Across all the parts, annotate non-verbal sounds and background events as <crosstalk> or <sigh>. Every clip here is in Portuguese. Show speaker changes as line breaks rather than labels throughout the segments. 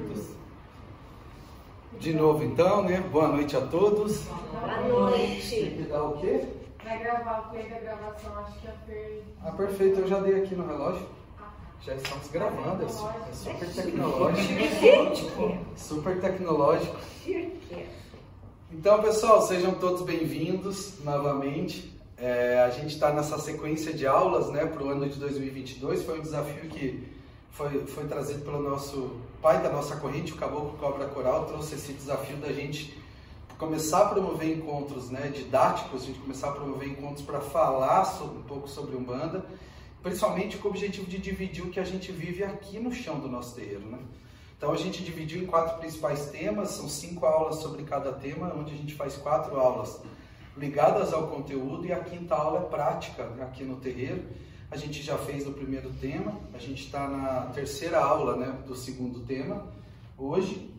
queridos. De novo então, né? Boa noite a todos.
Boa noite.
Tem que dar o quê?
Vai gravar o play da gravação, acho que a Fer.
Ah, perfeito, eu já dei aqui no relógio. Já estamos gravando, é su- é super tecnológico. <laughs> Super tecnológico. Então, pessoal, sejam todos bem-vindos novamente. É, a gente está nessa sequência de aulas né, para o ano de 2022. Foi um desafio que foi, foi trazido pelo nosso pai da nossa corrente, o Caboclo Cobra Coral, trouxe esse desafio da gente começar a promover encontros né, didáticos, a gente começar a promover encontros para falar sobre, um pouco sobre Umbanda, principalmente com o objetivo de dividir o que a gente vive aqui no chão do nosso terreiro. Né? Então a gente dividiu em quatro principais temas, são cinco aulas sobre cada tema, onde a gente faz quatro aulas ligadas ao conteúdo e a quinta aula é prática aqui no terreiro. A gente já fez o primeiro tema, a gente está na terceira aula né, do segundo tema hoje.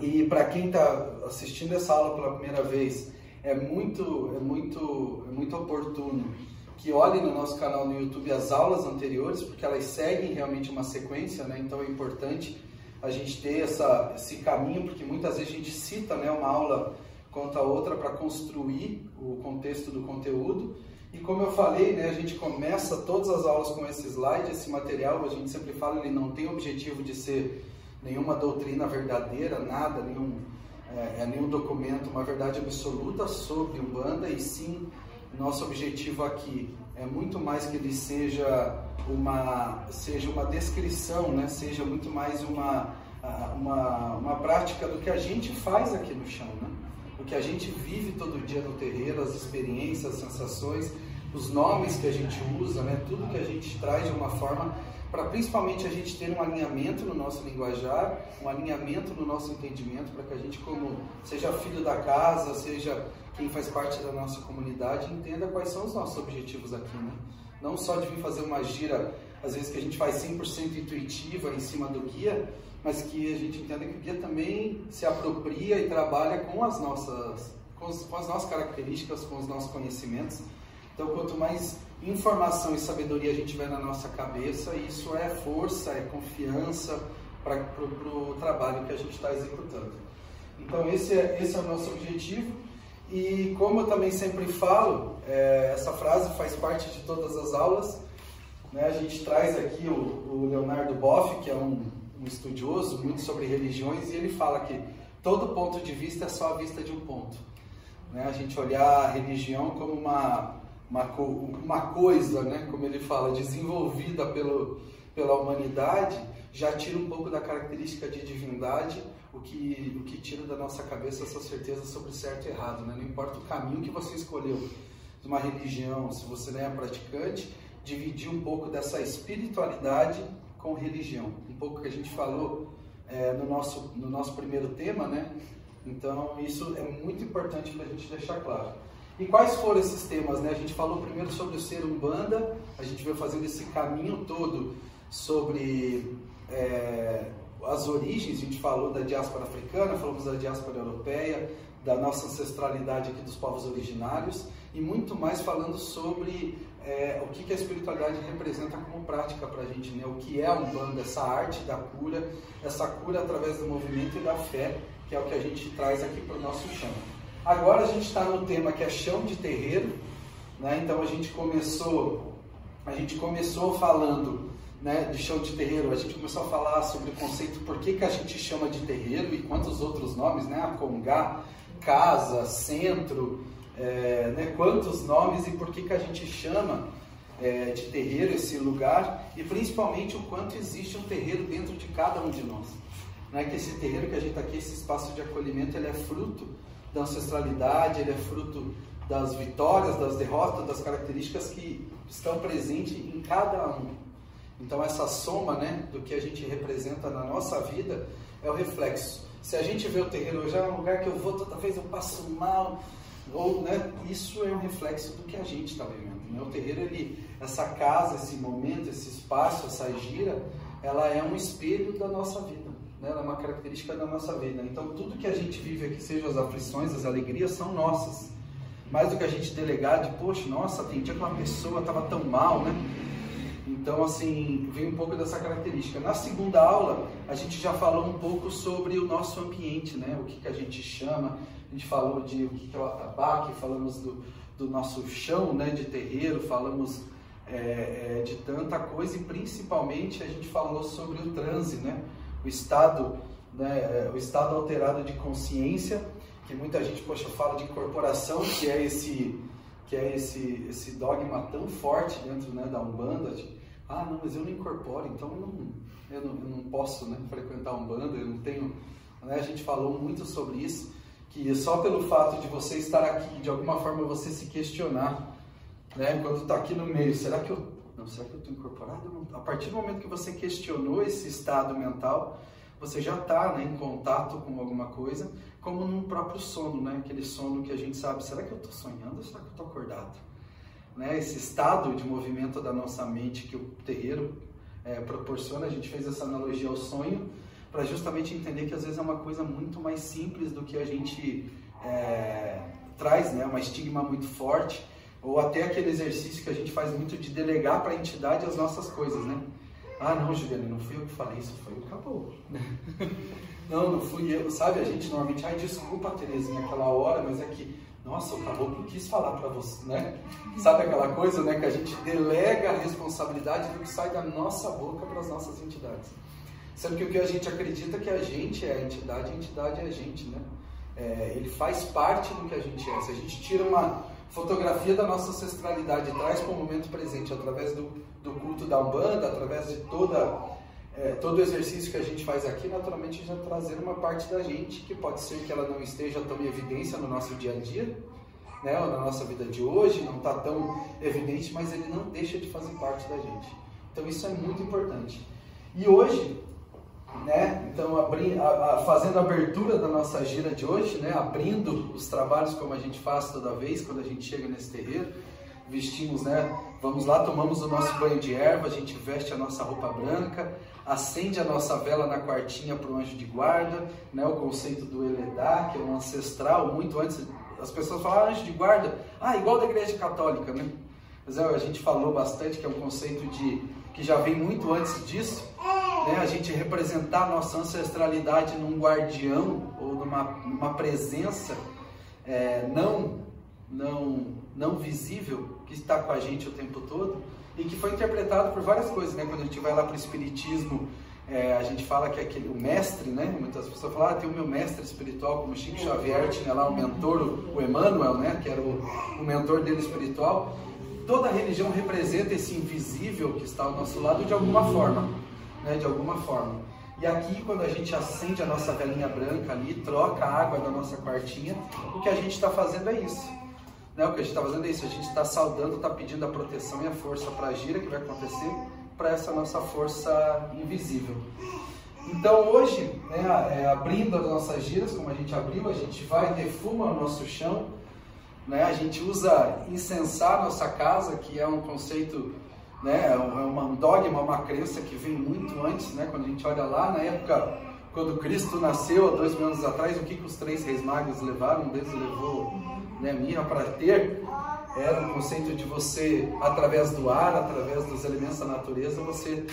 E para quem está assistindo essa aula pela primeira vez, é muito, é muito, é muito oportuno que olhe no nosso canal no YouTube as aulas anteriores, porque elas seguem realmente uma sequência, né? Então é importante a gente ter essa, esse caminho, porque muitas vezes a gente cita né, uma aula contra a outra para construir o contexto do conteúdo. Como eu falei, né, a gente começa todas as aulas com esse slide, esse material, a gente sempre fala, ele não tem objetivo de ser nenhuma doutrina verdadeira, nada, nenhum, é, é nenhum documento, uma verdade absoluta sobre Umbanda, e sim, nosso objetivo aqui é muito mais que ele seja uma, seja uma descrição, né? seja muito mais uma, uma, uma prática do que a gente faz aqui no chão, né? o que a gente vive todo dia no terreiro, as experiências, as sensações, os nomes que a gente usa, né? tudo que a gente traz de uma forma para principalmente a gente ter um alinhamento no nosso linguajar, um alinhamento no nosso entendimento, para que a gente, como seja filho da casa, seja quem faz parte da nossa comunidade, entenda quais são os nossos objetivos aqui, né? Não só de vir fazer uma gira, às vezes que a gente faz 100% intuitiva em cima do guia, mas que a gente entenda que o guia também se apropria e trabalha com as nossas, com, com as nossas características, com os nossos conhecimentos. Então, quanto mais informação e sabedoria a gente tiver na nossa cabeça, isso é força, é confiança para o trabalho que a gente está executando. Então, esse é, esse é o nosso objetivo. E como eu também sempre falo, é, essa frase faz parte de todas as aulas. Né? A gente traz aqui o, o Leonardo Boff, que é um, um estudioso muito sobre religiões, e ele fala que todo ponto de vista é só a vista de um ponto. Né? A gente olhar a religião como uma uma, uma coisa, né, como ele fala, desenvolvida pelo, pela humanidade, já tira um pouco da característica de divindade, o que, o que tira da nossa cabeça essa certeza sobre certo e errado. Né? Não importa o caminho que você escolheu de uma religião, se você não é praticante, dividir um pouco dessa espiritualidade com religião. Um pouco que a gente falou é, no, nosso, no nosso primeiro tema, né? Então, isso é muito importante para a gente deixar claro. E quais foram esses temas? Né? A gente falou primeiro sobre o ser umbanda, a gente veio fazendo esse caminho todo sobre é, as origens, a gente falou da diáspora africana, falamos da diáspora europeia, da nossa ancestralidade aqui dos povos originários e muito mais falando sobre é, o que, que a espiritualidade representa como prática para a gente, né? o que é a Umbanda, essa arte da cura, essa cura através do movimento e da fé, que é o que a gente traz aqui para o nosso chão. Agora a gente está no tema que é chão de terreiro, né? então a gente começou, a gente começou falando né, de chão de terreiro, a gente começou a falar sobre o conceito por que, que a gente chama de terreiro e quantos outros nomes, né? Acongá, casa, centro, é, né, quantos nomes e por que, que a gente chama é, de terreiro esse lugar e principalmente o quanto existe um terreiro dentro de cada um de nós. Né, que esse terreiro que a gente está aqui, esse espaço de acolhimento, ele é fruto da ancestralidade, ele é fruto das vitórias, das derrotas, das características que estão presentes em cada um. Então essa soma, né, do que a gente representa na nossa vida é o reflexo. Se a gente vê o terreiro hoje, é um lugar que eu vou toda vez eu passo mal, ou, né, isso é um reflexo do que a gente está vivendo. Né? O terreiro, ele, essa casa, esse momento, esse espaço, essa gira, ela é um espelho da nossa vida né? ela é uma característica da nossa vida. Então, tudo que a gente vive aqui, seja as aflições, as alegrias, são nossas. Mais do que a gente delegar de, poxa, nossa, tem que uma pessoa estava tão mal, né? Então, assim, vem um pouco dessa característica. Na segunda aula, a gente já falou um pouco sobre o nosso ambiente, né? O que, que a gente chama, a gente falou de o que, que é o atabaque, falamos do, do nosso chão, né, de terreiro, falamos é, é, de tanta coisa e principalmente a gente falou sobre o transe, né? O estado, né, é, o estado alterado de consciência, que muita gente, poxa, fala de incorporação, que é esse que é esse, esse dogma tão forte dentro né, da Umbanda, de, ah, não, mas eu não incorporo, então eu não, eu não, eu não posso né, frequentar Umbanda, eu não tenho... Né, a gente falou muito sobre isso, que só pelo fato de você estar aqui, de alguma forma você se questionar, né, quando está aqui no meio, será que eu... Não, será que eu estou incorporado? A partir do momento que você questionou esse estado mental, você já está né, em contato com alguma coisa, como no próprio sono, né? aquele sono que a gente sabe, será que eu estou sonhando ou será que eu estou acordado? Né? Esse estado de movimento da nossa mente que o terreiro é, proporciona, a gente fez essa analogia ao sonho, para justamente entender que às vezes é uma coisa muito mais simples do que a gente é, traz, né? uma estigma muito forte, ou até aquele exercício que a gente faz muito de delegar para a entidade as nossas coisas, né? Ah, não, Juliana, não fui eu que falei isso, foi o caboclo. <laughs> não, não fui eu. Sabe, a gente normalmente, ai, desculpa, Terezinha, aquela hora, mas é que, nossa, o caboclo quis falar para você, né? Sabe aquela coisa, né, que a gente delega a responsabilidade do que sai da nossa boca para as nossas entidades. Sendo que o que a gente acredita que a gente é a entidade, a entidade é a gente, né? É, ele faz parte do que a gente é. Se a gente tira uma fotografia da nossa ancestralidade traz para o momento presente através do, do culto da Umbanda, através de toda, é, todo o exercício que a gente faz aqui, naturalmente já trazer uma parte da gente que pode ser que ela não esteja tão em evidência no nosso dia a dia, né, ou na nossa vida de hoje, não está tão evidente, mas ele não deixa de fazer parte da gente. Então isso é muito importante. E hoje, né, então abri, a, a, fazendo a abertura da nossa gira de hoje, né, abrindo os trabalhos como a gente faz toda vez quando a gente chega nesse terreiro, vestimos, né? Vamos lá, tomamos o nosso banho de erva, a gente veste a nossa roupa branca, acende a nossa vela na quartinha para o anjo de guarda, né? O conceito do Eledá, que é um ancestral, muito antes. As pessoas falam, ah, anjo de guarda, ah, igual da igreja católica, né? Mas é, a gente falou bastante que é um conceito de que já vem muito antes disso, né? A gente representar a nossa ancestralidade num guardião ou numa, numa presença é, não não não visível que está com a gente o tempo todo e que foi interpretado por várias coisas, né? Quando a gente vai lá para o espiritismo, é, a gente fala que é aquele o mestre, né? Muitas pessoas falam, ah, tem o meu mestre espiritual, como Chico Xavier tinha lá o mentor, o Emmanuel, né? Que era o, o mentor dele espiritual. Toda religião representa esse invisível que está ao nosso lado de alguma forma, né? De alguma forma. E aqui, quando a gente acende a nossa velinha branca ali, troca a água da nossa quartinha, o que a gente está fazendo é isso né? O que a gente está fazendo é isso, a gente está saudando, está pedindo a proteção e a força para a gira que vai acontecer para essa nossa força invisível. Então hoje, né, é, abrindo as nossas giras, como a gente abriu, a gente vai defuma o nosso chão, né, a gente usa incensar nossa casa, que é um conceito, né, é um dogma, uma crença que vem muito antes, né, quando a gente olha lá na época quando Cristo nasceu há dois mil anos atrás, o que, que os três reis magos levaram? Um deles levou né, mirra para ter. Era o conceito de você, através do ar, através dos elementos da natureza, você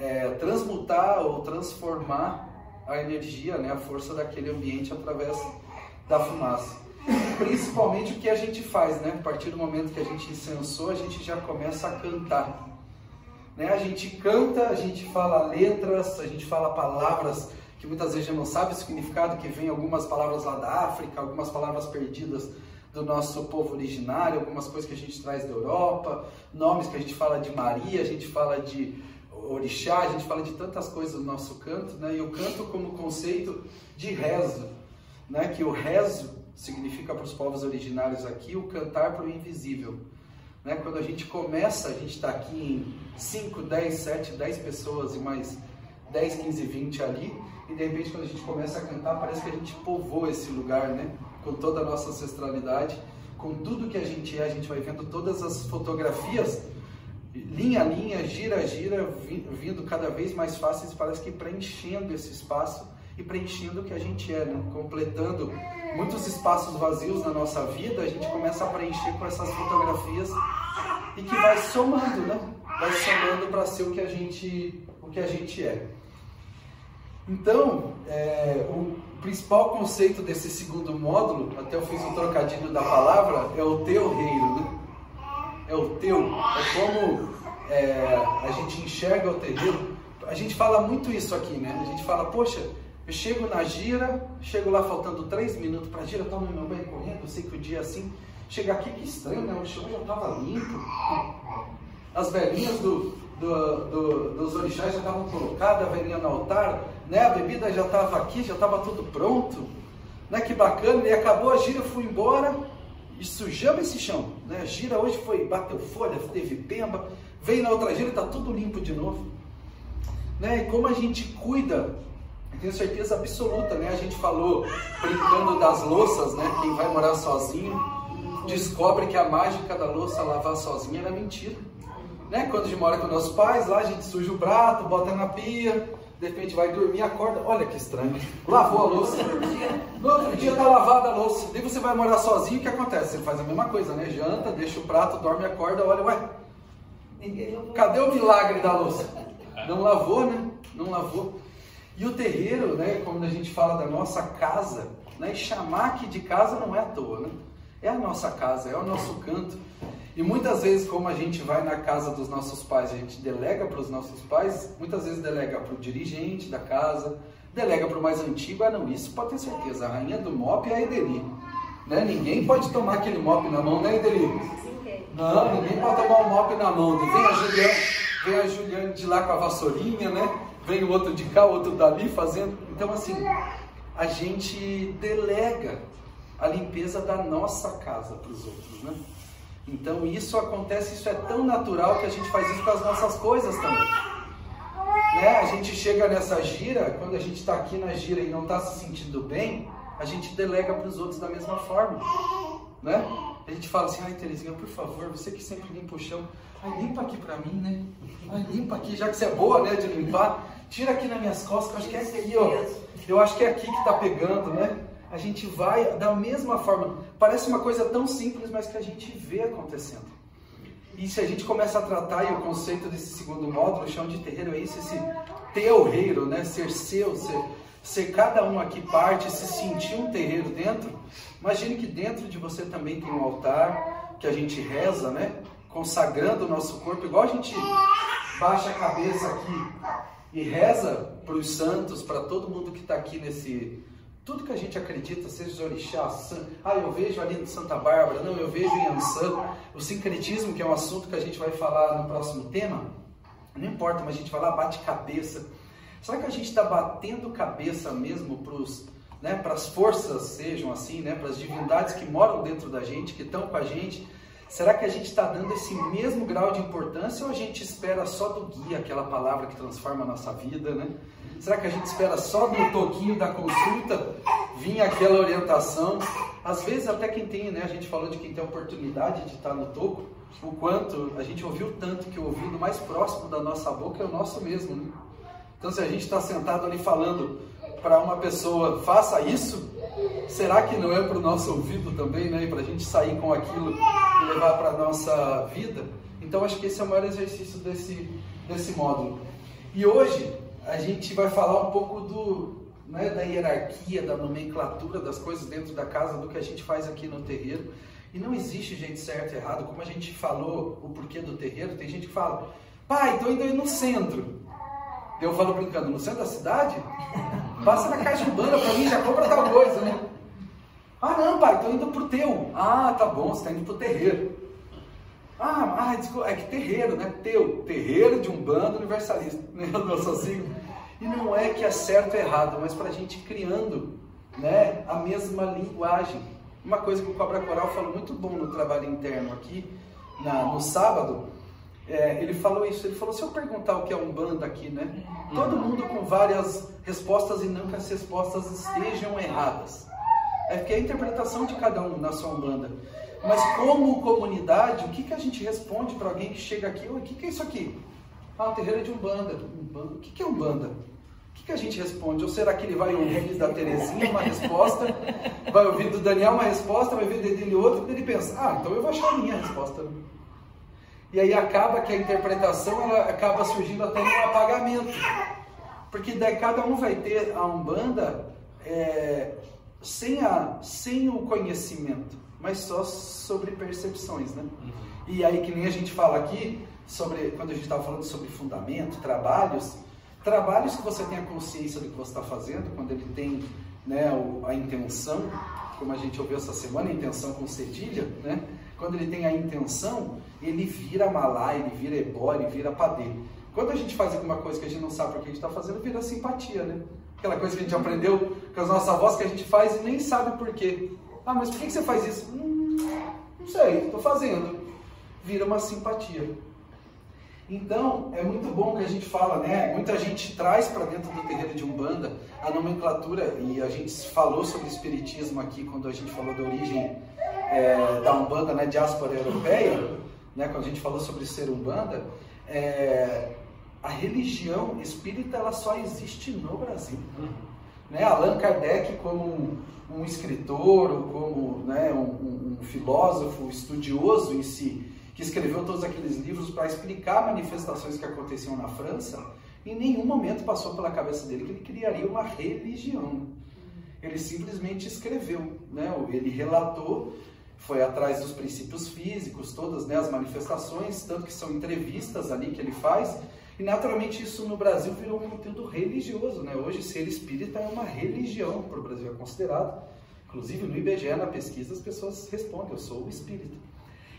é, transmutar ou transformar a energia, né, a força daquele ambiente através da fumaça. Principalmente o que a gente faz, né? A partir do momento que a gente incensou, a gente já começa a cantar. Né? A gente canta, a gente fala letras, a gente fala palavras que muitas vezes já não sabe o significado, que vem algumas palavras lá da África, algumas palavras perdidas do nosso povo originário, algumas coisas que a gente traz da Europa, nomes que a gente fala de Maria, a gente fala de orixá, a gente fala de tantas coisas do nosso canto, né? E o canto como conceito de rezo, né? Que o rezo significa para os povos originários aqui o cantar para o invisível. Né? Quando a gente começa, a gente está aqui em 5, 10, 7, 10 pessoas e mais 10, 15, 20 ali, e de repente quando a gente começa a cantar, parece que a gente povoa esse lugar, né? Com toda a nossa ancestralidade, com tudo que a gente é, a gente vai vendo todas as fotografias, linha a linha, gira a gira, vindo cada vez mais fáceis, parece que preenchendo esse espaço e preenchendo o que a gente é, né? completando muitos espaços vazios na nossa vida, a gente começa a preencher com essas fotografias e que vai somando, né? vai somando para ser o que a gente, o que a gente é. Então, é, o principal conceito desse segundo módulo, até eu fiz um trocadilho da palavra, é o teu reino, né? É o teu, é como é, a gente enxerga o terreiro. A gente fala muito isso aqui, né? A gente fala, poxa, eu chego na gira, chego lá faltando três minutos para a gira, tomo meu banho correndo, eu sei que o dia é assim. Chega aqui, que estranho, né? O chão já estava limpo. As velhinhas do, do, do, dos orixás já estavam colocadas, a velhinha no altar, né? A bebida já estava aqui, já estava tudo pronto. Né? Que bacana, e acabou a gira, fui embora e sujamos esse chão. Né? A gira hoje foi, bateu folha, teve pemba, veio na outra gira está tudo limpo de novo. Né? E como a gente cuida, tenho certeza absoluta, né? A gente falou brincando das louças, né? Quem vai morar sozinho descobre que a mágica da louça lavar sozinha era mentira. Né? Quando a gente mora com nossos pais, lá a gente suja o prato, bota na pia, de repente vai dormir, acorda, olha que estranho, lavou a louça. No outro dia está lavada a louça. Daí você vai morar sozinho, o que acontece? Você faz a mesma coisa, né? Janta, deixa o prato, dorme, acorda, olha, ué, cadê o milagre da louça? Não lavou, né? Não lavou. E o terreiro, né, como a gente fala da nossa casa, né, chamar aqui de casa não é à toa, né? É a nossa casa, é o nosso canto. E muitas vezes, como a gente vai na casa dos nossos pais, a gente delega para os nossos pais, muitas vezes delega para o dirigente da casa, delega para o mais antigo. Ah, não, isso pode ter certeza. A rainha do MOP é a Edeli. Né? Ninguém pode tomar aquele MOP na mão, né, Edeli? Não, ninguém pode tomar um MOP na mão. Vem a Juliane, vem a Juliane de lá com a vassourinha, né? Vem o outro de cá, o outro dali fazendo. Então, assim, a gente delega a limpeza da nossa casa para os outros, né? Então isso acontece, isso é tão natural que a gente faz isso com as nossas coisas também. Né? A gente chega nessa gira, quando a gente está aqui na gira e não está se sentindo bem, a gente delega para os outros da mesma forma. Né? A gente fala assim, ai Terezinha, por favor, você que sempre limpa o chão, ai limpa aqui para mim, né? Ai limpa aqui, já que você é boa, né, de limpar, tira aqui nas minhas costas, que eu acho que é aqui, ó. Eu acho que é aqui que está pegando, né? a gente vai da mesma forma. Parece uma coisa tão simples, mas que a gente vê acontecendo. E se a gente começa a tratar, e o conceito desse segundo módulo, chão de terreiro, é isso, esse terreiro, né? Ser seu, ser, ser cada um aqui parte, se sentir um terreiro dentro. Imagine que dentro de você também tem um altar, que a gente reza, né? Consagrando o nosso corpo, igual a gente baixa a cabeça aqui e reza para os santos, para todo mundo que está aqui nesse, tudo que a gente acredita, seja os orixás, ah, eu vejo ali no Santa Bárbara, não, eu vejo em Ansan, o sincretismo, que é um assunto que a gente vai falar no próximo tema, não importa, mas a gente vai lá, bate cabeça. Será que a gente está batendo cabeça mesmo para né, as forças, sejam assim, né, para as divindades que moram dentro da gente, que estão com a gente? Será que a gente está dando esse mesmo grau de importância ou a gente espera só do guia, aquela palavra que transforma a nossa vida, né? Será que a gente espera só no toquinho da consulta vir aquela orientação? Às vezes até quem tem, né? A gente falou de quem tem a oportunidade de estar no toco, o quanto a gente ouviu tanto que o ouvido mais próximo da nossa boca é o nosso mesmo, né? Então se a gente está sentado ali falando para uma pessoa, faça isso, será que não é para o nosso ouvido também, né? Para a gente sair com aquilo e levar para a nossa vida? Então acho que esse é o maior exercício desse, desse módulo. E hoje a gente vai falar um pouco do, né, da hierarquia, da nomenclatura das coisas dentro da casa, do que a gente faz aqui no terreiro. E não existe jeito certo e errado, como a gente falou o porquê do terreiro, tem gente que fala, pai, tô indo aí no centro. Eu falo brincando, no centro da cidade? Passa na caixa de banda pra mim, já compra tal coisa, né? Ah não, pai, tô indo pro teu. Ah, tá bom, você tá indo pro terreiro. Ah, ah desculpa, é que terreiro, né? Teu, terreiro de um bando universalista, né? Eu sozinho. E não é que é certo ou errado, mas para a gente criando né, a mesma linguagem. Uma coisa que o Cobra Coral falou muito bom no trabalho interno aqui, na, no sábado, é, ele falou isso, ele falou, se eu perguntar o que é um bando aqui, né? Todo mundo com várias respostas e não que as respostas estejam erradas. É que é a interpretação de cada um na sua Umbanda. Mas como comunidade, o que, que a gente responde para alguém que chega aqui? O que, que é isso aqui? Ah, terreiro de Umbanda. Umbanda. O que, que é Umbanda? O que, que a gente responde? Ou será que ele vai ouvir da Terezinha uma resposta, vai ouvir do Daniel uma resposta, vai ouvir dele outra, e ele pensa, ah, então eu vou achar a minha resposta. E aí acaba que a interpretação ela acaba surgindo até no apagamento. Porque daí cada um vai ter a Umbanda é, sem, a, sem o conhecimento, mas só sobre percepções, né? Uhum. E aí que nem a gente fala aqui, sobre quando a gente estava falando sobre fundamento, trabalhos, trabalhos que você tem a consciência do que você está fazendo, quando ele tem né, a intenção, como a gente ouviu essa semana, intenção com cedilha, né? Quando ele tem a intenção, ele vira malá, ele vira ebó, ele vira padê. Quando a gente faz alguma coisa que a gente não sabe por que a gente está fazendo, vira simpatia, né? Aquela coisa que a gente aprendeu com as nossas avós que a gente faz e nem sabe por quê. Ah, mas por que você faz isso? Hum, não sei, estou fazendo. Vira uma simpatia. Então, é muito bom que a gente fala, né? Muita gente traz para dentro do terreiro de Umbanda a nomenclatura, e a gente falou sobre espiritismo aqui quando a gente falou da origem é, da Umbanda na né, diáspora europeia, né? quando a gente falou sobre ser Umbanda, é, a religião espírita ela só existe no Brasil. Né? Allan Kardec, como um, um escritor, ou como né, um, um filósofo estudioso em si, que escreveu todos aqueles livros para explicar manifestações que aconteciam na França, em nenhum momento passou pela cabeça dele que ele criaria uma religião. Ele simplesmente escreveu, né? ele relatou, foi atrás dos princípios físicos, todas né, as manifestações, tanto que são entrevistas ali que ele faz, e naturalmente isso no Brasil virou um conteúdo religioso. Né? Hoje ser espírita é uma religião, para o Brasil é considerado. Inclusive no IBGE, na pesquisa, as pessoas respondem, eu sou espírita.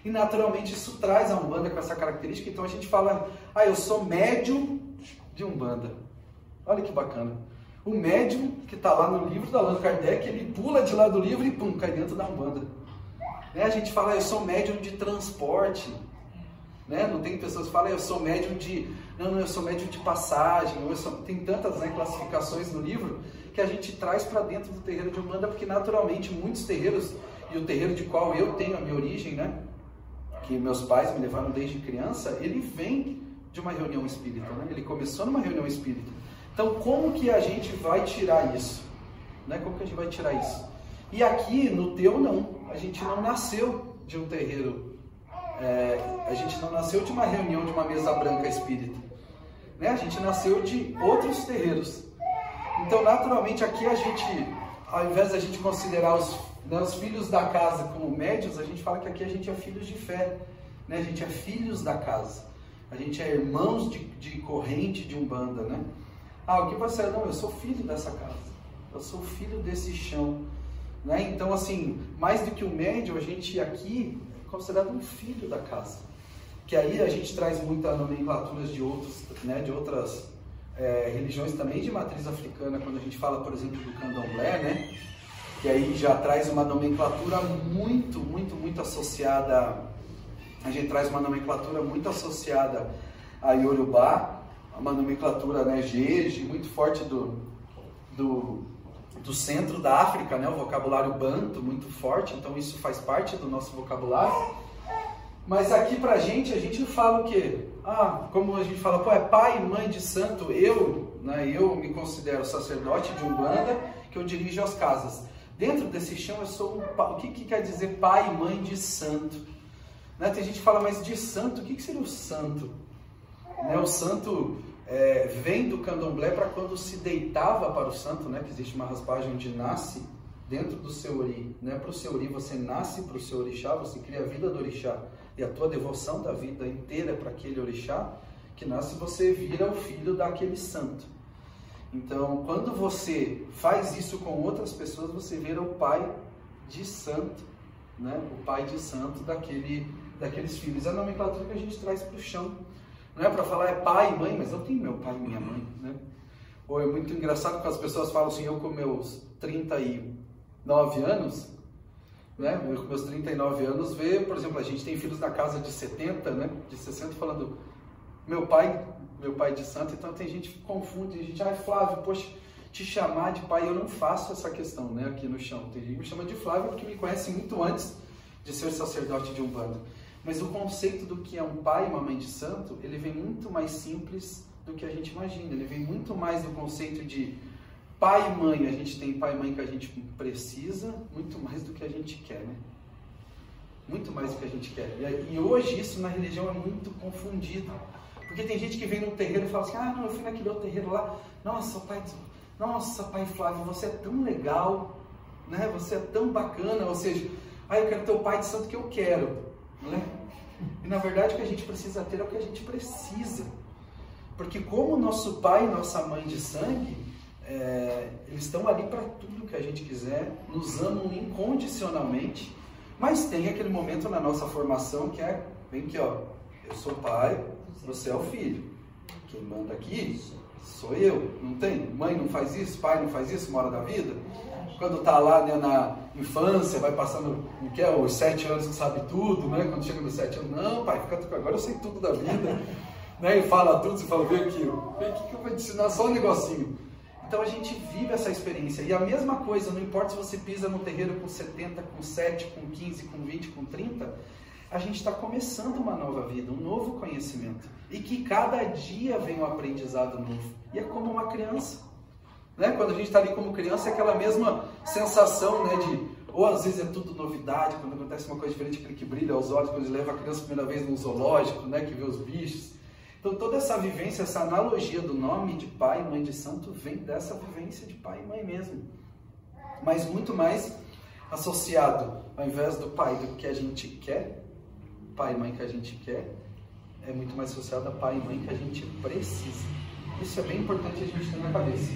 E naturalmente isso traz a Umbanda com essa característica. Então a gente fala, ah, eu sou médium de Umbanda. Olha que bacana. O médium que está lá no livro da Allan Kardec, ele pula de lá do livro e pum, cai dentro da Umbanda. Né? A gente fala, ah, eu sou médium de transporte. Né? Não tem pessoas que falam, ah, eu sou médium de. Não, não, eu sou médium de passagem. Sou... Tem tantas né, classificações no livro que a gente traz para dentro do terreiro de Umbanda, porque naturalmente muitos terreiros, e o terreiro de qual eu tenho a minha origem, né? Que meus pais me levaram desde criança, ele vem de uma reunião espírita, né? Ele começou numa reunião espírita. Então, como que a gente vai tirar isso? Né? Como que a gente vai tirar isso? E aqui, no teu, não. A gente não nasceu de um terreiro. É, a gente não nasceu de uma reunião de uma mesa branca espírita. Né? A gente nasceu de outros terreiros. Então, naturalmente, aqui a gente, ao invés da gente considerar os os filhos da casa como médios, a gente fala que aqui a gente é filhos de fé, né? a gente é filhos da casa, a gente é irmãos de, de corrente de Umbanda. Né? Ah, o que você é? Não, eu sou filho dessa casa, eu sou filho desse chão. Né? Então, assim, mais do que um médio, a gente aqui é considerado um filho da casa. Que aí a gente traz muitas nomenclaturas de, outros, né, de outras é, religiões também de matriz africana, quando a gente fala, por exemplo, do candomblé, né? Que aí já traz uma nomenclatura muito, muito, muito associada, a gente traz uma nomenclatura muito associada a Yorubá, uma nomenclatura né, Jeje, muito forte do, do, do centro da África, né, o vocabulário banto muito forte, então isso faz parte do nosso vocabulário. Mas aqui pra gente, a gente fala o quê? Ah, como a gente fala, pô, é pai e mãe de santo, eu, né, eu me considero sacerdote de Umbanda, que eu dirijo as casas. Dentro desse chão eu sou um, o que, que quer dizer pai e mãe de santo? Né? Tem gente que fala, mas de santo, o que, que seria o santo? Né? O santo é, vem do candomblé para quando se deitava para o santo, né? que existe uma raspagem onde nasce dentro do seu ori. Né? Para o seu ori você nasce para o seu orixá, você cria a vida do orixá. E a tua devoção da vida inteira para aquele orixá que nasce, você vira o filho daquele santo. Então, quando você faz isso com outras pessoas, você vira o pai de santo, né? O pai de santo daquele, daqueles filhos. É a nomenclatura que a gente traz para o chão. Não é para falar é pai e mãe, mas eu tenho meu pai e minha mãe, né? Ou é muito engraçado que as pessoas falam assim, eu com meus 39 anos, né? Eu com meus 39 anos, vê, por exemplo, a gente tem filhos na casa de 70, né? De 60 falando, meu pai meu pai de santo, então tem gente que confunde, gente, ai Flávio, poxa, te chamar de pai, eu não faço essa questão, né, aqui no chão. Tem gente que me chama de Flávio porque me conhece muito antes de ser sacerdote de um bando. Mas o conceito do que é um pai e uma mãe de santo, ele vem muito mais simples do que a gente imagina. Ele vem muito mais do conceito de pai e mãe. A gente tem pai e mãe que a gente precisa, muito mais do que a gente quer, né? muito mais do que a gente quer. E hoje isso na religião é muito confundido. Porque tem gente que vem no terreiro e fala assim, ah, não, eu fui naquele outro terreiro lá, nossa, pai, nossa, pai Flávio, você é tão legal, né? Você é tão bacana, ou seja, ah, eu quero ter o pai de santo que eu quero, né? E na verdade o que a gente precisa ter é o que a gente precisa. Porque como nosso pai e nossa mãe de sangue, é, eles estão ali para tudo que a gente quiser, nos amam incondicionalmente, mas tem aquele momento na nossa formação que é, vem aqui ó, eu sou pai, você é o filho. Quem manda aqui sou eu. Não tem? Mãe não faz isso, pai não faz isso, uma hora da vida. Quando está lá né, na infância, vai passando, o que é, os sete anos que sabe tudo, né? Quando chega nos sete anos, não, pai, fica agora eu sei tudo da vida. <laughs> né? E fala tudo, você fala, vem aqui, vem aqui que eu vou te ensinar só um negocinho. Então a gente vive essa experiência. E a mesma coisa, não importa se você pisa no terreiro com 70, com 7, com 15, com 20, com 30, a gente está começando uma nova vida, um novo conhecimento. E que cada dia vem um aprendizado novo. E é como uma criança. Né? Quando a gente está ali como criança, é aquela mesma sensação né, de. Ou às vezes é tudo novidade, quando acontece uma coisa diferente, aquele que brilha aos olhos, quando leva a criança a primeira vez no zoológico, né, que vê os bichos. Então toda essa vivência, essa analogia do nome de pai e mãe de santo vem dessa vivência de pai e mãe mesmo. Mas muito mais associado, ao invés do pai do que a gente quer, pai e mãe que a gente quer, é muito mais associado a pai e mãe que a gente precisa. Isso é bem importante a gente ter na cabeça.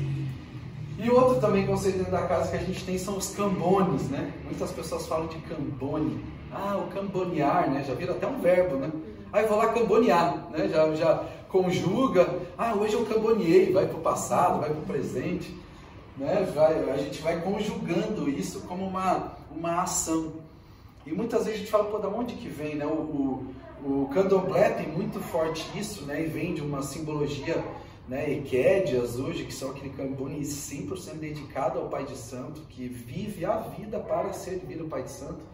E outro também conceito dentro da casa que a gente tem são os cambones, né? Muitas pessoas falam de cambone. Ah, o cambonear, né? Já vira até um verbo, né? Ah, eu vou lá cambonear, né? Já, já conjuga. Ah, hoje eu camboneei, vai para o passado, vai para o presente. Né? Vai, a gente vai conjugando isso como uma, uma ação. E muitas vezes a gente fala, pô, da onde que vem, né? O, o, o candomblé tem muito forte isso, né? E vem de uma simbologia, né? Equédias hoje, que são aquele cambone 100% dedicado ao Pai de Santo, que vive a vida para servir o Pai de Santo.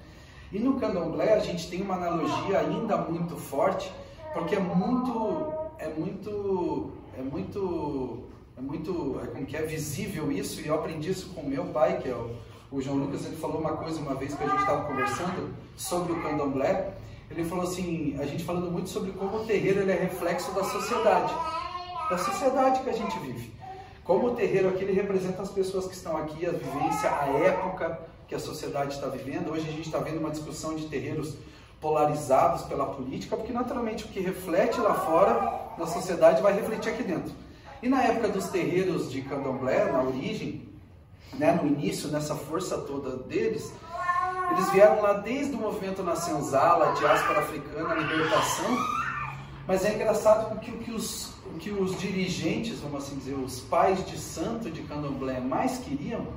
E no candomblé a gente tem uma analogia ainda muito forte, porque é muito, é muito, é muito, é muito, é como que é visível isso, e eu aprendi isso com meu pai, que é o o João Lucas ele falou uma coisa uma vez que a gente estava conversando sobre o candomblé. Ele falou assim, a gente falando muito sobre como o terreiro ele é reflexo da sociedade, da sociedade que a gente vive. Como o terreiro aqui ele representa as pessoas que estão aqui, a vivência, a época que a sociedade está vivendo. Hoje a gente está vendo uma discussão de terreiros polarizados pela política, porque naturalmente o que reflete lá fora na sociedade vai refletir aqui dentro. E na época dos terreiros de candomblé, na origem, né, no início, nessa força toda deles, eles vieram lá desde o movimento na senzala, a diáspora africana, a libertação, mas é engraçado porque o que os, o que os dirigentes, vamos assim dizer, os pais de santo de candomblé mais queriam,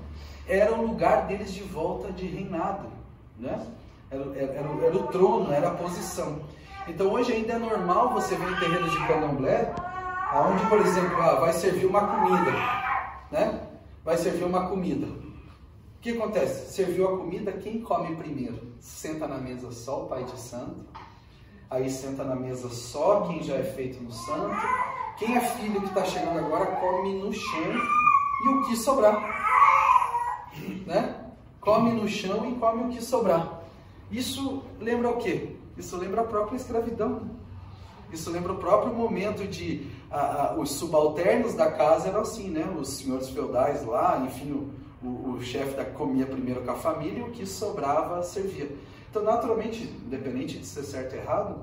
era o lugar deles de volta de reinado, né? Era, era, era, era o trono, era a posição. Então hoje ainda é normal você ver em terrenos de candomblé, onde, por exemplo, ah, vai servir uma comida, né? Vai servir uma comida. O que acontece? Serviu a comida, quem come primeiro? Senta na mesa só o pai de santo, aí senta na mesa só quem já é feito no santo, quem é filho que está chegando agora come no chão e o que sobrar. Né? Come no chão e come o que sobrar. Isso lembra o quê? Isso lembra a própria escravidão. Isso lembra o próprio momento de a, a, os subalternos da casa eram assim, né? Os senhores feudais lá, enfim, o, o, o chefe da comia primeiro com a família e o que sobrava servia. Então, naturalmente, independente de ser certo ou errado,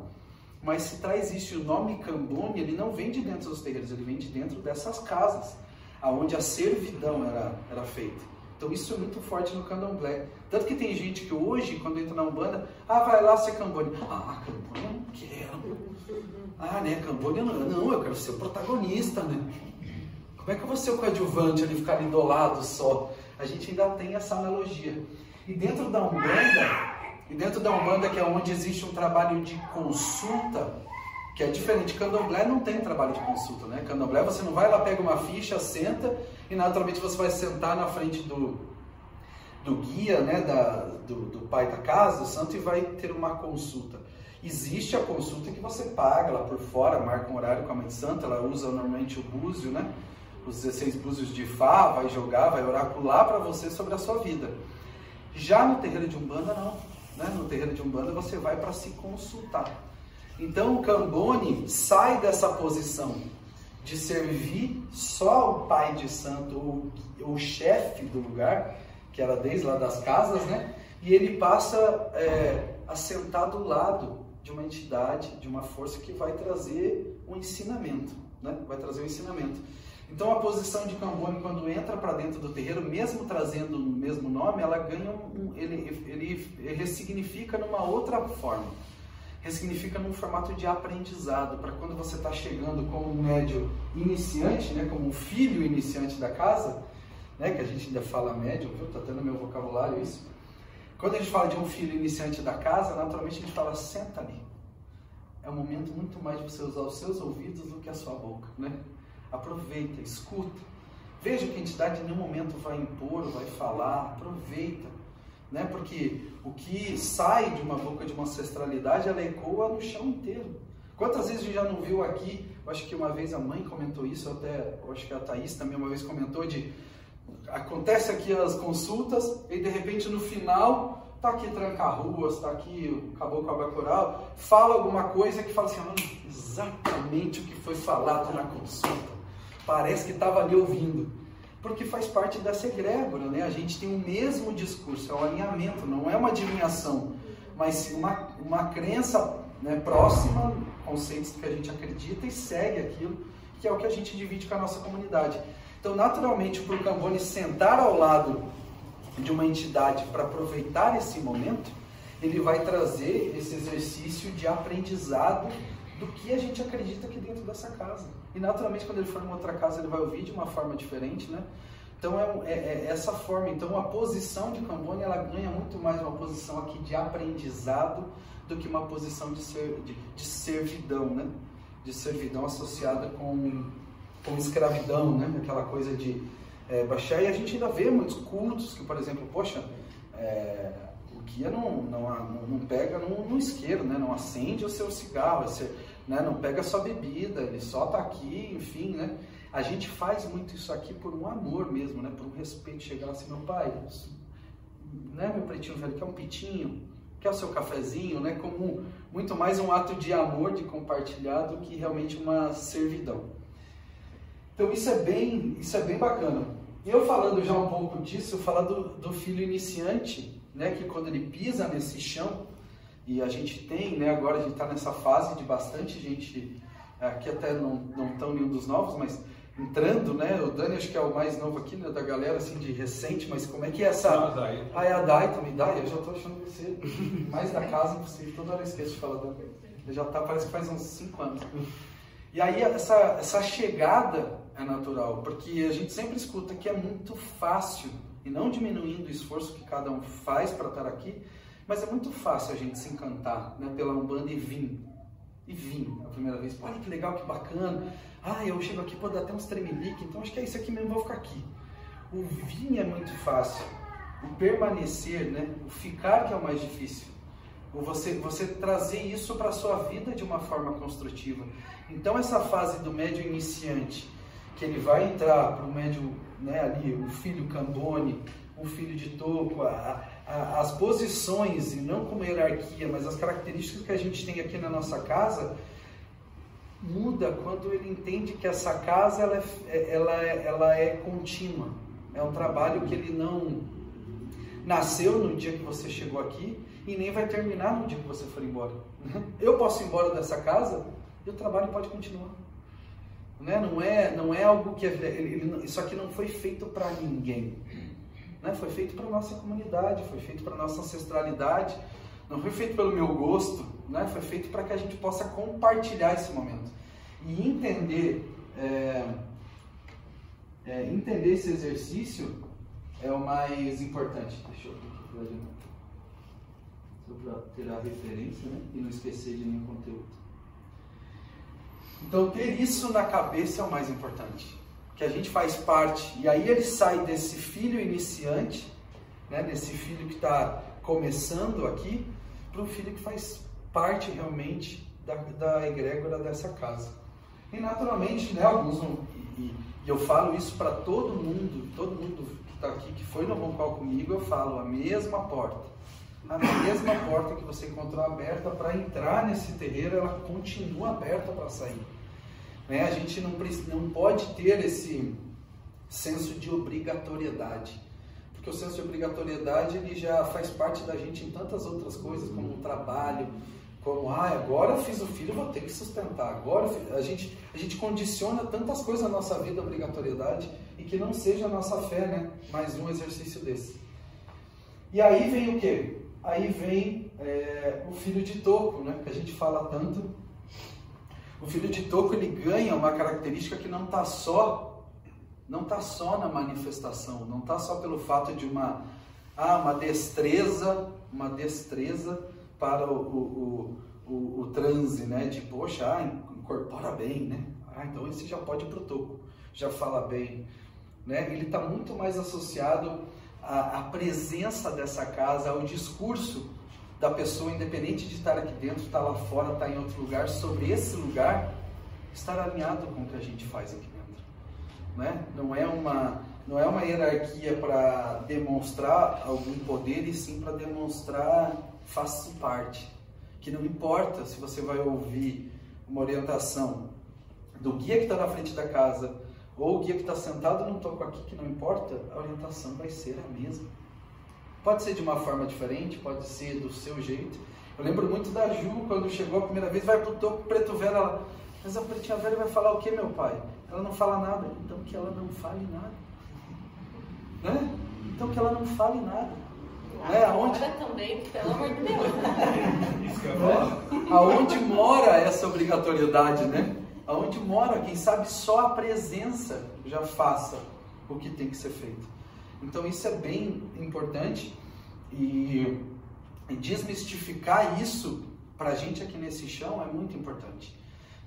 mas se traz existe o nome Cambone, ele não vem de dentro dos terreiros, ele vem de dentro dessas casas, aonde a servidão era, era feita. Então isso é muito forte no candomblé. Tanto que tem gente que hoje, quando entra na Umbanda, ah, vai lá ser cambone. Ah, cambone eu não quero. Ah, né, cambone eu não, não, eu quero ser o protagonista, né? Como é que eu vou ser o coadjuvante ali, ficar ali do lado só? A gente ainda tem essa analogia. E dentro da Umbanda, e dentro da Umbanda, que é onde existe um trabalho de consulta, que é diferente. Candomblé não tem trabalho de consulta, né? Candomblé você não vai lá, pega uma ficha, senta e naturalmente você vai sentar na frente do, do guia, né? Da, do, do pai da casa, do santo, e vai ter uma consulta. Existe a consulta que você paga lá por fora, marca um horário com a mãe santa, ela usa normalmente o búzio, né? Os 16 búzios de Fá, vai jogar, vai oracular para você sobre a sua vida. Já no terreiro de Umbanda, não. né, no terreiro de Umbanda, você vai para se consultar. Então o Cambone sai dessa posição de servir só o pai de santo ou o chefe do lugar, que era desde lá das casas, né? E ele passa é, a sentar do lado de uma entidade, de uma força que vai trazer um ensinamento, né? Vai trazer um ensinamento. Então a posição de Cambone quando entra para dentro do terreiro, mesmo trazendo o mesmo nome, ela ganha um, ele, ele, ele ressignifica numa outra forma. Ressignifica num formato de aprendizado, para quando você está chegando como um médio iniciante, né, como um filho iniciante da casa, né, que a gente ainda fala médio, viu? Tá tendo meu vocabulário isso. Quando a gente fala de um filho iniciante da casa, naturalmente a gente fala senta ali. É um momento muito mais de você usar os seus ouvidos do que a sua boca, né? Aproveita, escuta. Veja que a entidade em nenhum momento vai impor, vai falar, aproveita. Né? Porque o que sai de uma boca de uma ancestralidade, ela ecoa no chão inteiro. Quantas vezes a gente já não viu aqui, eu acho que uma vez a mãe comentou isso, até, eu acho que a Thaís também uma vez comentou, de acontece aqui as consultas e de repente no final tá aqui tranca-ruas, tá aqui o caboclo abacural, fala alguma coisa que fala assim, ah, exatamente o que foi falado na consulta parece que estava ali ouvindo. Porque faz parte dessa egrégora, né? A gente tem o mesmo discurso, é o alinhamento, não é uma adivinhação, mas uma, uma crença né, próxima, conceitos que a gente acredita e segue aquilo, que é o que a gente divide com a nossa comunidade. Então, naturalmente, para o Cambone sentar ao lado de uma entidade para aproveitar esse momento, ele vai trazer esse exercício de aprendizado do que a gente acredita aqui dentro dessa casa. E naturalmente, quando ele for em outra casa, ele vai ouvir de uma forma diferente, né? Então é, é, é essa forma. Então a posição de Cambone ela ganha muito mais uma posição aqui de aprendizado do que uma posição de, ser, de, de servidão, né? De servidão associada com, com escravidão, né? Aquela coisa de é, baixar. E a gente ainda vê muitos cultos que, por exemplo, poxa, é, o guia não, não, não, pega no, isqueiro, né? Não acende o seu cigarro. Você, né? não pega só bebida, ele só está aqui, enfim, né? A gente faz muito isso aqui por um amor mesmo, né? Por um respeito, chegar assim, meu pai, né, meu pretinho velho, quer um pitinho, quer o seu cafezinho, né? Como muito mais um ato de amor, de compartilhar, do que realmente uma servidão. Então isso é bem, isso é bem bacana. Eu falando já um pouco disso, falar do, do filho iniciante, né? Que quando ele pisa nesse chão, e a gente tem, né, agora a gente está nessa fase de bastante gente, aqui até não, não estão nenhum dos novos, mas entrando, né? O Dani acho que é o mais novo aqui, né, da galera, assim, de recente, mas como é que é essa... Ah, é a Dai também, Dai, eu já estou achando você mais da casa impossível, toda hora eu esqueço de falar da Já tá, parece que faz uns 5 anos. E aí essa, essa chegada é natural, porque a gente sempre escuta que é muito fácil, e não diminuindo o esforço que cada um faz para estar aqui, mas é muito fácil a gente se encantar né, pela Umbanda e vir. E vir a primeira vez. Olha que legal, que bacana. Ah, eu chego aqui, pode dar até uns tremelique, então acho que é isso aqui mesmo, vou ficar aqui. O vir é muito fácil. O permanecer, né, o ficar que é o mais difícil. O você, você trazer isso para a sua vida de uma forma construtiva. Então essa fase do médio iniciante, que ele vai entrar para o médio, né, ali, o filho Cambone, o filho de toco, a, as posições, e não como hierarquia, mas as características que a gente tem aqui na nossa casa, muda quando ele entende que essa casa ela é, é, ela é, ela é contínua. É um trabalho que ele não nasceu no dia que você chegou aqui e nem vai terminar no dia que você for embora. <laughs> Eu posso ir embora dessa casa e o trabalho pode continuar. Né? Não, é, não é algo que. Ele, ele, isso aqui não foi feito para ninguém. Né? Foi feito para nossa comunidade, foi feito para nossa ancestralidade, não foi feito pelo meu gosto, né? foi feito para que a gente possa compartilhar esse momento. E entender, é, é, entender esse exercício é o mais importante. Deixa eu para ter a referência né? e não esquecer de nenhum conteúdo. Então, ter isso na cabeça é o mais importante que a gente faz parte, e aí ele sai desse filho iniciante, né, desse filho que está começando aqui, para um filho que faz parte realmente da, da egrégora dessa casa. E naturalmente, né, alguns, e, e eu falo isso para todo mundo, todo mundo que está aqui, que foi no Roncal comigo, eu falo a mesma porta. a mesma porta que você encontrou aberta para entrar nesse terreiro, ela continua aberta para sair. Né? A gente não, não pode ter esse senso de obrigatoriedade, porque o senso de obrigatoriedade ele já faz parte da gente em tantas outras coisas, como o trabalho, como ah, agora fiz o filho, vou ter que sustentar. Agora a gente a gente condiciona tantas coisas na nossa vida obrigatoriedade e que não seja a nossa fé, né? Mais um exercício desse. E aí vem o que? Aí vem é, o filho de toco, né? Que a gente fala tanto. O filho de toco ele ganha uma característica que não está só não está só na manifestação, não está só pelo fato de uma ah, uma destreza, uma destreza para o, o, o, o transe, né? De, poxa, ah, incorpora bem, né? Ah, então esse já pode ir para o toco, já fala bem. Né? Ele está muito mais associado à, à presença dessa casa, ao discurso da pessoa, independente de estar aqui dentro, estar lá fora, estar em outro lugar, sobre esse lugar, estar alinhado com o que a gente faz aqui dentro. Né? Não é uma não é uma hierarquia para demonstrar algum poder e sim para demonstrar faço parte. Que não importa se você vai ouvir uma orientação do guia que está na frente da casa ou o guia que está sentado num toco aqui, que não importa, a orientação vai ser a mesma. Pode ser de uma forma diferente, pode ser do seu jeito. Eu lembro muito da Ju, quando chegou a primeira vez, vai para o toco preto velho, ela, mas a pretinha velha vai falar o que, meu pai? Ela não fala nada, então que ela não fale nada. Né? Então que ela não fale nada.
É, aonde... também, pelo amor de Deus. <laughs>
é. Aonde mora essa obrigatoriedade, né? Aonde mora, quem sabe só a presença já faça o que tem que ser feito. Então isso é bem importante e, desmistificar isso para a gente aqui nesse chão é muito importante.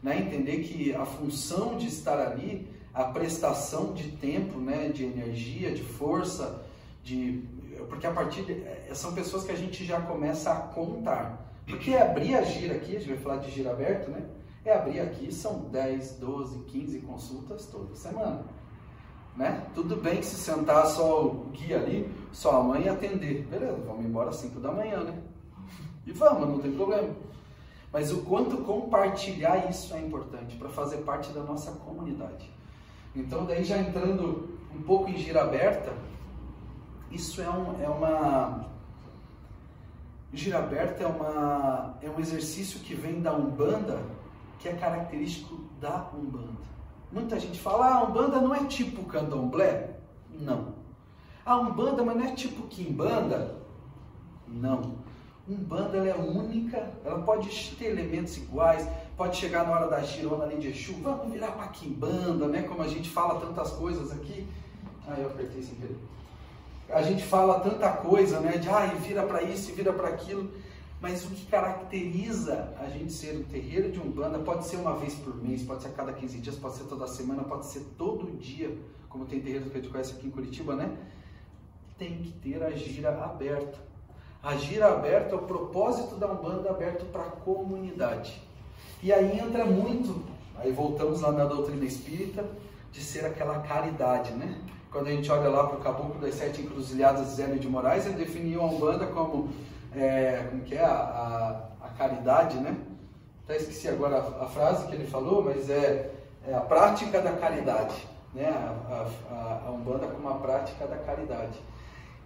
Né? Entender que a função de estar ali, a prestação de tempo, né? de energia, de força, de porque a partir de, é, são pessoas que a gente já começa a contar. Porque abrir a gira aqui, a gente vai falar de gira aberto, né? É abrir aqui, são 10, 12, 15 consultas toda semana. Né? Tudo bem se sentar só o guia ali, só a mãe atender. Beleza, vamos embora às 5 da manhã, né? E vamos, não tem problema. Mas o quanto compartilhar isso é importante para fazer parte da nossa comunidade. Então, daí já entrando um pouco em gira aberta, isso é, um, é uma. Gira aberta é, uma, é um exercício que vem da Umbanda, que é característico da Umbanda. Muita gente fala, ah, a Umbanda não é tipo candomblé? Não. A Umbanda, mas não é tipo Kimbanda? Não. Umbanda ela é única, ela pode ter elementos iguais, pode chegar na hora da girona ali de Exu, vamos virar para Kimbanda, né? Como a gente fala tantas coisas aqui. Ah, eu apertei sem querer a gente fala tanta coisa, né? De ah, vira para isso, e vira para aquilo. Mas o que caracteriza a gente ser um terreiro de Umbanda pode ser uma vez por mês, pode ser a cada 15 dias, pode ser toda semana, pode ser todo dia, como tem terreiros que a gente conhece aqui em Curitiba, né? Tem que ter a gira aberta. A gira aberta é o propósito da Umbanda aberto para a comunidade. E aí entra muito, aí voltamos lá na doutrina espírita, de ser aquela caridade, né? Quando a gente olha lá para o Caboclo das Sete Encruzilhadas Zélio de Moraes, ele definiu a Umbanda como, é, como que é, a, a, a, caridade, né? Até esqueci agora a, a, frase que ele falou, mas é, é a prática da caridade, né? A, Umbanda como a prática da caridade.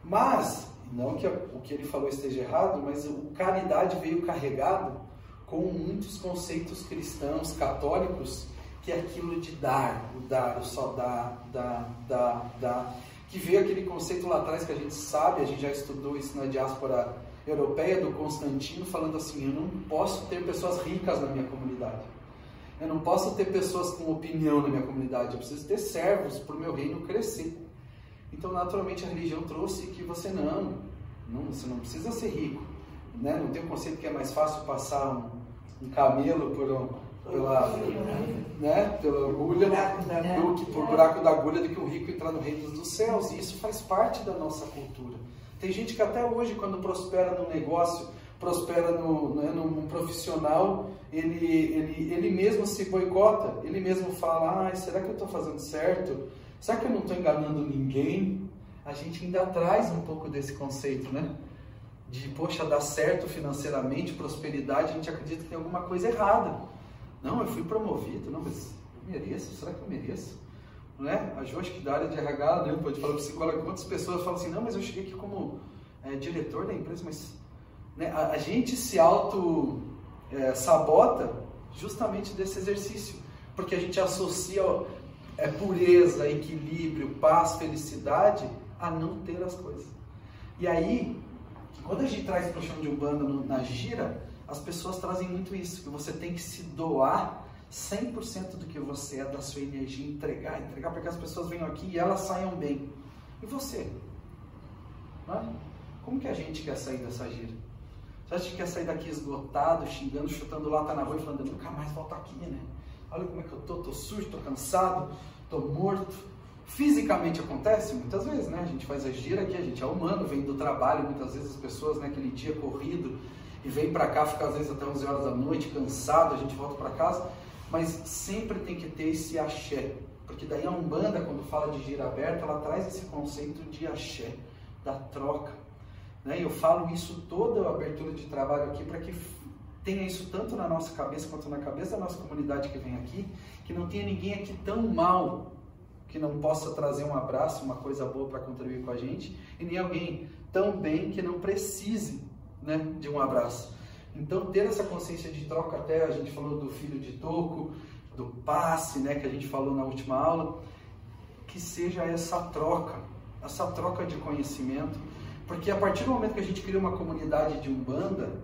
Mas, não que o que ele falou esteja errado, mas o caridade veio carregado com muitos conceitos cristãos, católicos, que é aquilo de dar, o dar, o só dar, dar, dar, dar. Que veio aquele conceito lá atrás que a gente sabe, a gente já estudou isso na diáspora europeia do Constantino, falando assim: eu não posso ter pessoas ricas na minha comunidade. Eu não posso ter pessoas com opinião na minha comunidade. Eu preciso ter servos para o meu reino crescer. Então, naturalmente, a religião trouxe que você não, não você não precisa ser rico. Né? Não tem o um conceito que é mais fácil passar um, um camelo por um, pela, né, pela agulha, do que por buraco da agulha, do que o rico entrar no reino dos céus. E isso faz parte da nossa cultura. Tem gente que até hoje, quando prospera no negócio, prospera no, né, num profissional, ele, ele, ele mesmo se boicota, ele mesmo fala, ah, será que eu estou fazendo certo? Será que eu não estou enganando ninguém? A gente ainda traz um pouco desse conceito, né? de, poxa, dar certo financeiramente, prosperidade, a gente acredita que tem alguma coisa errada. Não, eu fui promovido, não, mas eu mereço, será que eu mereço? Não é? A acho que da área de RH, né, pode falar psicóloga, quantas pessoas falam assim, não, mas eu cheguei aqui como é, diretor da empresa, mas né, a, a, gente se auto é, sabota justamente desse exercício, porque a gente associa é, pureza, equilíbrio, paz, felicidade a não ter as coisas. E aí, quando a gente traz para o chão de Umbanda na gira, as pessoas trazem muito isso, que você tem que se doar 100% do que você é, da sua energia, entregar, entregar para que as pessoas venham aqui e elas saiam bem. E você? É? Como que a gente quer sair dessa gira? Você acha que quer sair daqui esgotado, xingando, chutando lata na rua e falando, nunca mais volto aqui, né? Olha como é que eu tô, tô sujo, tô cansado, tô morto. Fisicamente acontece muitas vezes, né? A gente faz a gira aqui, a gente é humano, vem do trabalho, muitas vezes as pessoas, né, aquele dia corrido, e vem para cá, fica às vezes até 11 horas da noite, cansado, a gente volta para casa, mas sempre tem que ter esse axé, porque daí a Umbanda, quando fala de gira aberta, ela traz esse conceito de axé, da troca. Né? Eu falo isso toda a abertura de trabalho aqui para que tenha isso tanto na nossa cabeça quanto na cabeça da nossa comunidade que vem aqui, que não tenha ninguém aqui tão mal que não possa trazer um abraço, uma coisa boa para contribuir com a gente, e nem alguém tão bem que não precise né, de um abraço. Então, ter essa consciência de troca, até a gente falou do filho de toco, do passe, né, que a gente falou na última aula, que seja essa troca, essa troca de conhecimento, porque a partir do momento que a gente cria uma comunidade de umbanda,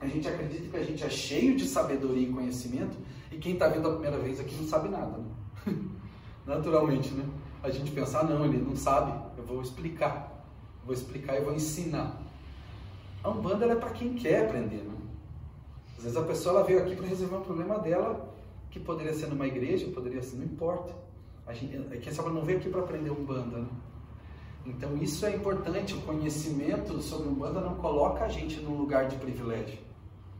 a gente acredita que a gente é cheio de sabedoria e conhecimento, e quem está vendo a primeira vez aqui não sabe nada. Né? <laughs> Naturalmente, né? A gente pensa, ah, não, ele não sabe, eu vou explicar. Vou explicar e vou ensinar. A Umbanda é para quem quer aprender, né? Às vezes a pessoa ela veio aqui para resolver um problema dela, que poderia ser numa igreja, poderia ser, não importa. A gente, é quem não veio aqui para aprender Umbanda, né? Então isso é importante, o conhecimento sobre Umbanda não coloca a gente num lugar de privilégio.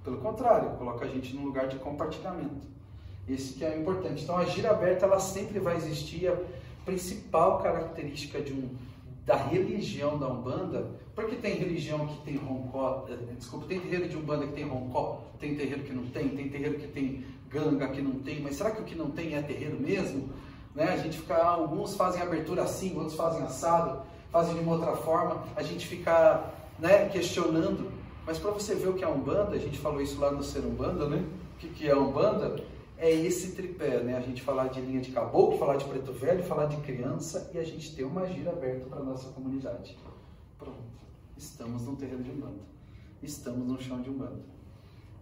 Pelo contrário, coloca a gente num lugar de compartilhamento. Esse que é importante. Então a gira aberta ela sempre vai existir. A principal característica de um, da religião da Umbanda, porque tem religião que tem roncó, eh, desculpa, tem terreiro de Umbanda que tem roncó, tem terreiro que não tem, tem terreiro que tem ganga que não tem, mas será que o que não tem é terreiro mesmo? Né? A gente fica, alguns fazem abertura assim, outros fazem assado, fazem de uma outra forma, a gente fica né, questionando. Mas para você ver o que é Umbanda, a gente falou isso lá no Ser Umbanda, né? O que, que é Umbanda? É esse tripé, né? A gente falar de linha de caboclo, falar de preto velho, falar de criança e a gente ter uma gira aberta para nossa comunidade. Pronto. Estamos num terreno de Umbanda. Estamos no chão de Umbanda.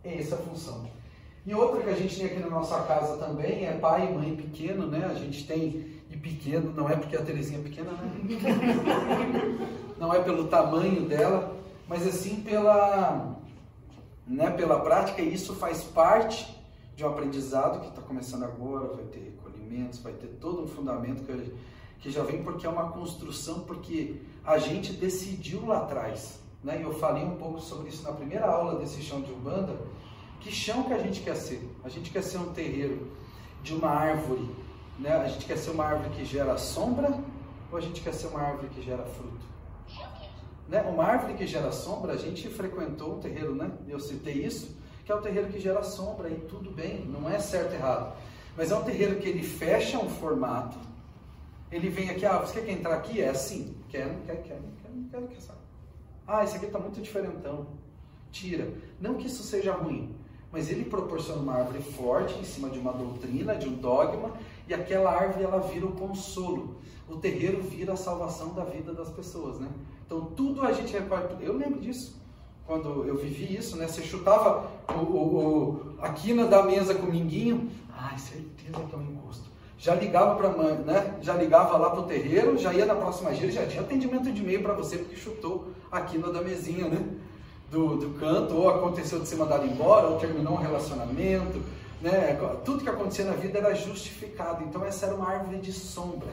É essa a função. E outra que a gente tem aqui na nossa casa também é pai e mãe pequeno, né? A gente tem, e pequeno, não é porque a Terezinha é pequena, né? <laughs> não é pelo tamanho dela, mas assim pela, né, pela prática, e isso faz parte de um aprendizado que está começando agora, vai ter recolhimentos, vai ter todo um fundamento que, que já vem porque é uma construção, porque a gente decidiu lá atrás. Né? Eu falei um pouco sobre isso na primeira aula desse chão de Umbanda. Que chão que a gente quer ser? A gente quer ser um terreiro de uma árvore, né? A gente quer ser uma árvore que gera sombra ou a gente quer ser uma árvore que gera fruto? Né? Uma árvore que gera sombra, a gente frequentou o terreiro, né? Eu citei isso que é o terreiro que gera sombra e tudo bem, não é certo e errado. Mas é um terreiro que ele fecha um formato, ele vem aqui, ah, você quer entrar aqui? É assim, quer, não quer, quer, não quer, não quer, não quer, sabe? Ah, esse aqui está muito diferentão, tira. Não que isso seja ruim, mas ele proporciona uma árvore forte em cima de uma doutrina, de um dogma, e aquela árvore ela vira o consolo. O terreiro vira a salvação da vida das pessoas, né? Então tudo a gente reparte. Eu lembro disso quando eu vivi isso, né? Você chutava o, o, o, a quina da mesa com o minguinho, ai, certeza que é um encosto. Já ligava para né? Já ligava lá para o terreiro, já ia na próxima gira, já tinha atendimento de e-mail para você porque chutou a quina da mesinha, né? Do, do canto, ou aconteceu de cima mandar embora, ou terminou um relacionamento, né? Tudo que acontecia na vida era justificado. Então essa era uma árvore de sombra.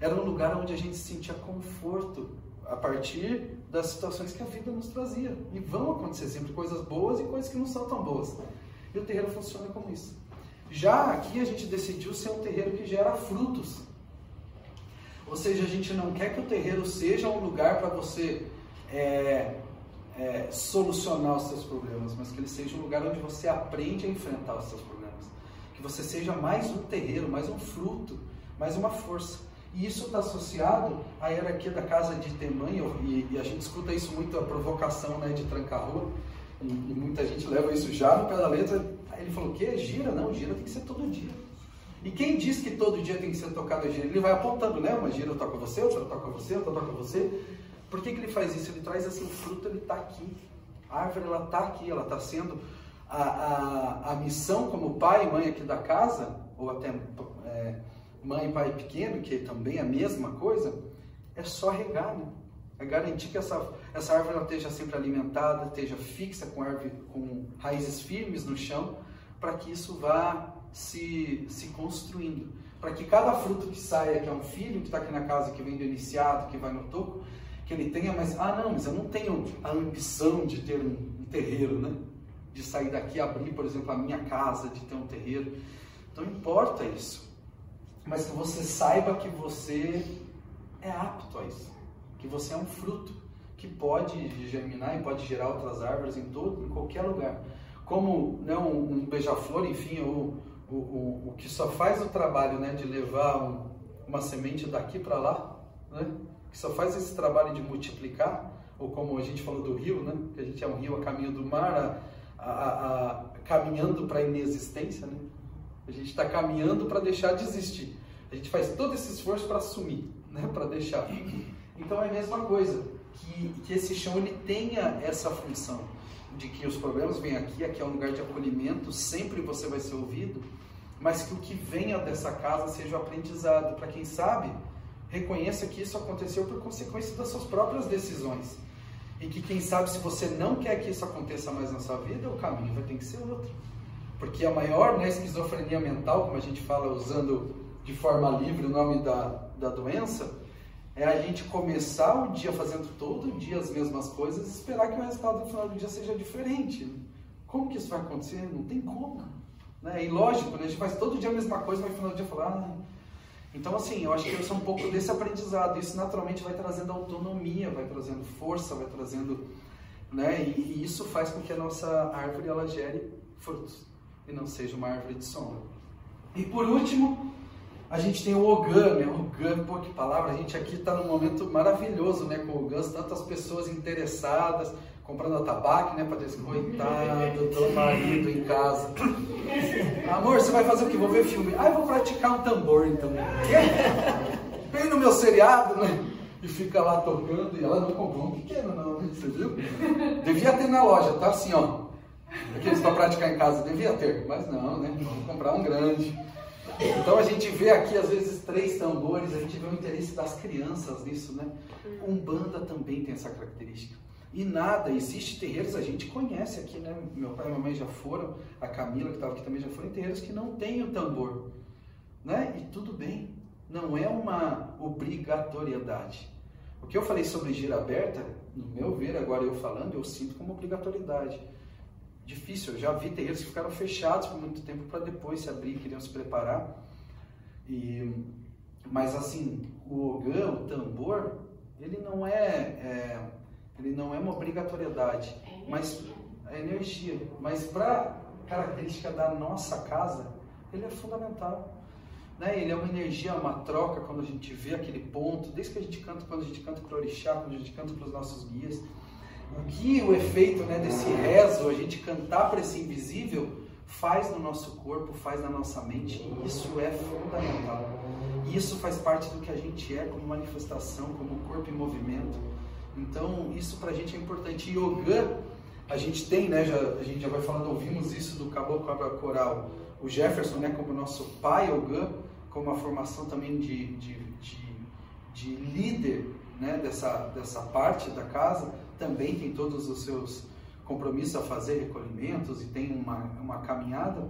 Era um lugar onde a gente sentia conforto a partir das situações que a vida nos trazia. E vão acontecer sempre coisas boas e coisas que não são tão boas. E o terreiro funciona como isso. Já aqui a gente decidiu ser um terreiro que gera frutos. Ou seja, a gente não quer que o terreiro seja um lugar para você é, é, solucionar os seus problemas, mas que ele seja um lugar onde você aprende a enfrentar os seus problemas. Que você seja mais um terreiro, mais um fruto, mais uma força. E isso está associado à hierarquia da casa de Temã, e, e, a gente escuta isso muito, a provocação né, de tranca-rua, e, e, muita gente leva isso já no pé letra. Ele falou, o quê? Gira? Não, gira tem que ser todo dia. E quem diz que todo dia tem que ser tocado a gira? Ele vai apontando, né? Uma gira toca você, outra toca você, outra toca você. Por que, que ele faz isso? Ele traz assim, o fruto ele está aqui. A árvore ela está aqui, ela está sendo a, a, a missão como pai e mãe aqui da casa, ou até é, mãe e pai pequeno, que também é a mesma coisa, é só regar, né? É garantir que essa, essa árvore ela esteja sempre alimentada, esteja fixa com, árvore, com raízes firmes no chão, para que isso vá se, se construindo. Para que cada fruto que saia, que é um filho que está aqui na casa, que vem do iniciado, que vai no toco, que ele tenha, mas, ah não, mas eu não tenho a ambição de ter um, um terreiro, né? De sair daqui abrir, por exemplo, a minha casa, de ter um terreiro. Não importa isso. Mas que você saiba que você é apto a isso. Que você é um fruto que pode germinar e pode gerar outras árvores em todo, em qualquer lugar. Como né, um, um beija-flor, enfim, o, o, o, o que só faz o trabalho né, de levar um, uma semente daqui para lá, né? que só faz esse trabalho de multiplicar, ou como a gente falou do rio, né? que a gente é um rio a caminho do mar, a, a, a caminhando para a inexistência, né? a gente está caminhando para deixar de existir. A gente faz todo esse esforço para assumir, <laughs> né? para deixar. Então é a mesma coisa, que, que esse chão ele tenha essa função de que os problemas vêm aqui, aqui é um lugar de acolhimento, sempre você vai ser ouvido, mas que o que venha dessa casa seja o aprendizado, para quem sabe reconheça que isso aconteceu por consequência das suas próprias decisões. E que quem sabe se você não quer que isso aconteça mais na sua vida, o caminho vai ter que ser outro. Porque a maior né, esquizofrenia mental, como a gente fala usando de forma livre o nome da, da doença, é a gente começar o dia fazendo todo dia as mesmas coisas e esperar que o resultado no final do dia seja diferente. Como que isso vai acontecer? Não tem como. Né? E lógico, né? a gente faz todo dia a mesma coisa, mas no final do dia falar, ah, então, assim, eu acho que eu sou um pouco desse aprendizado. Isso naturalmente vai trazendo autonomia, vai trazendo força, vai trazendo. Né? E, e isso faz com que a nossa árvore ela gere frutos e não seja uma árvore de sombra. E por último, a gente tem o Ogan, né? Ogan, pô, que palavra. A gente aqui está num momento maravilhoso, né? Com o Ogan, tantas pessoas interessadas, comprando atabaque, né? Para dizer, coitado <laughs> do marido em casa. Amor, você vai fazer o que? Vou ver filme. Ah, eu vou praticar um tambor então. <laughs> Bem no meu seriado, né? E fica lá tocando e ela não comprou um pequeno, não, né? Você viu? Devia ter na loja, tá assim, ó. Aqueles para praticar em casa, devia ter, mas não, né? Vamos comprar um grande. Então a gente vê aqui às vezes três tambores, a gente vê o interesse das crianças nisso, né? Umbanda também tem essa característica. E nada, existe terreiros, a gente conhece aqui, né? Meu pai e minha mãe já foram, a Camila que estava aqui também já foram em terreiros que não tem o tambor, né? E tudo bem, não é uma obrigatoriedade. O que eu falei sobre gira aberta, no meu ver, agora eu falando, eu sinto como obrigatoriedade. Difícil, eu já vi terreiros que ficaram fechados por muito tempo para depois se abrir, queriam se preparar. E, mas assim, o ogã, o tambor, ele não é, é ele não é uma obrigatoriedade, é mas é energia. Mas para característica da nossa casa, ele é fundamental. Né? Ele é uma energia, uma troca quando a gente vê aquele ponto, desde que a gente canta, quando a gente canta para o orixá, quando a gente canta para os nossos guias. O que o efeito né, desse rezo, a gente cantar para esse invisível, faz no nosso corpo, faz na nossa mente, isso é fundamental. Isso faz parte do que a gente é como manifestação, como corpo em movimento. Então, isso para a gente é importante. Yoga, a gente tem, né, já, a gente já vai falando, ouvimos isso do Caboclo Abra Coral, o Jefferson, né, como nosso pai Yoga, como uma formação também de, de, de, de líder né, dessa, dessa parte da casa, também tem todos os seus compromissos a fazer, recolhimentos e tem uma, uma caminhada.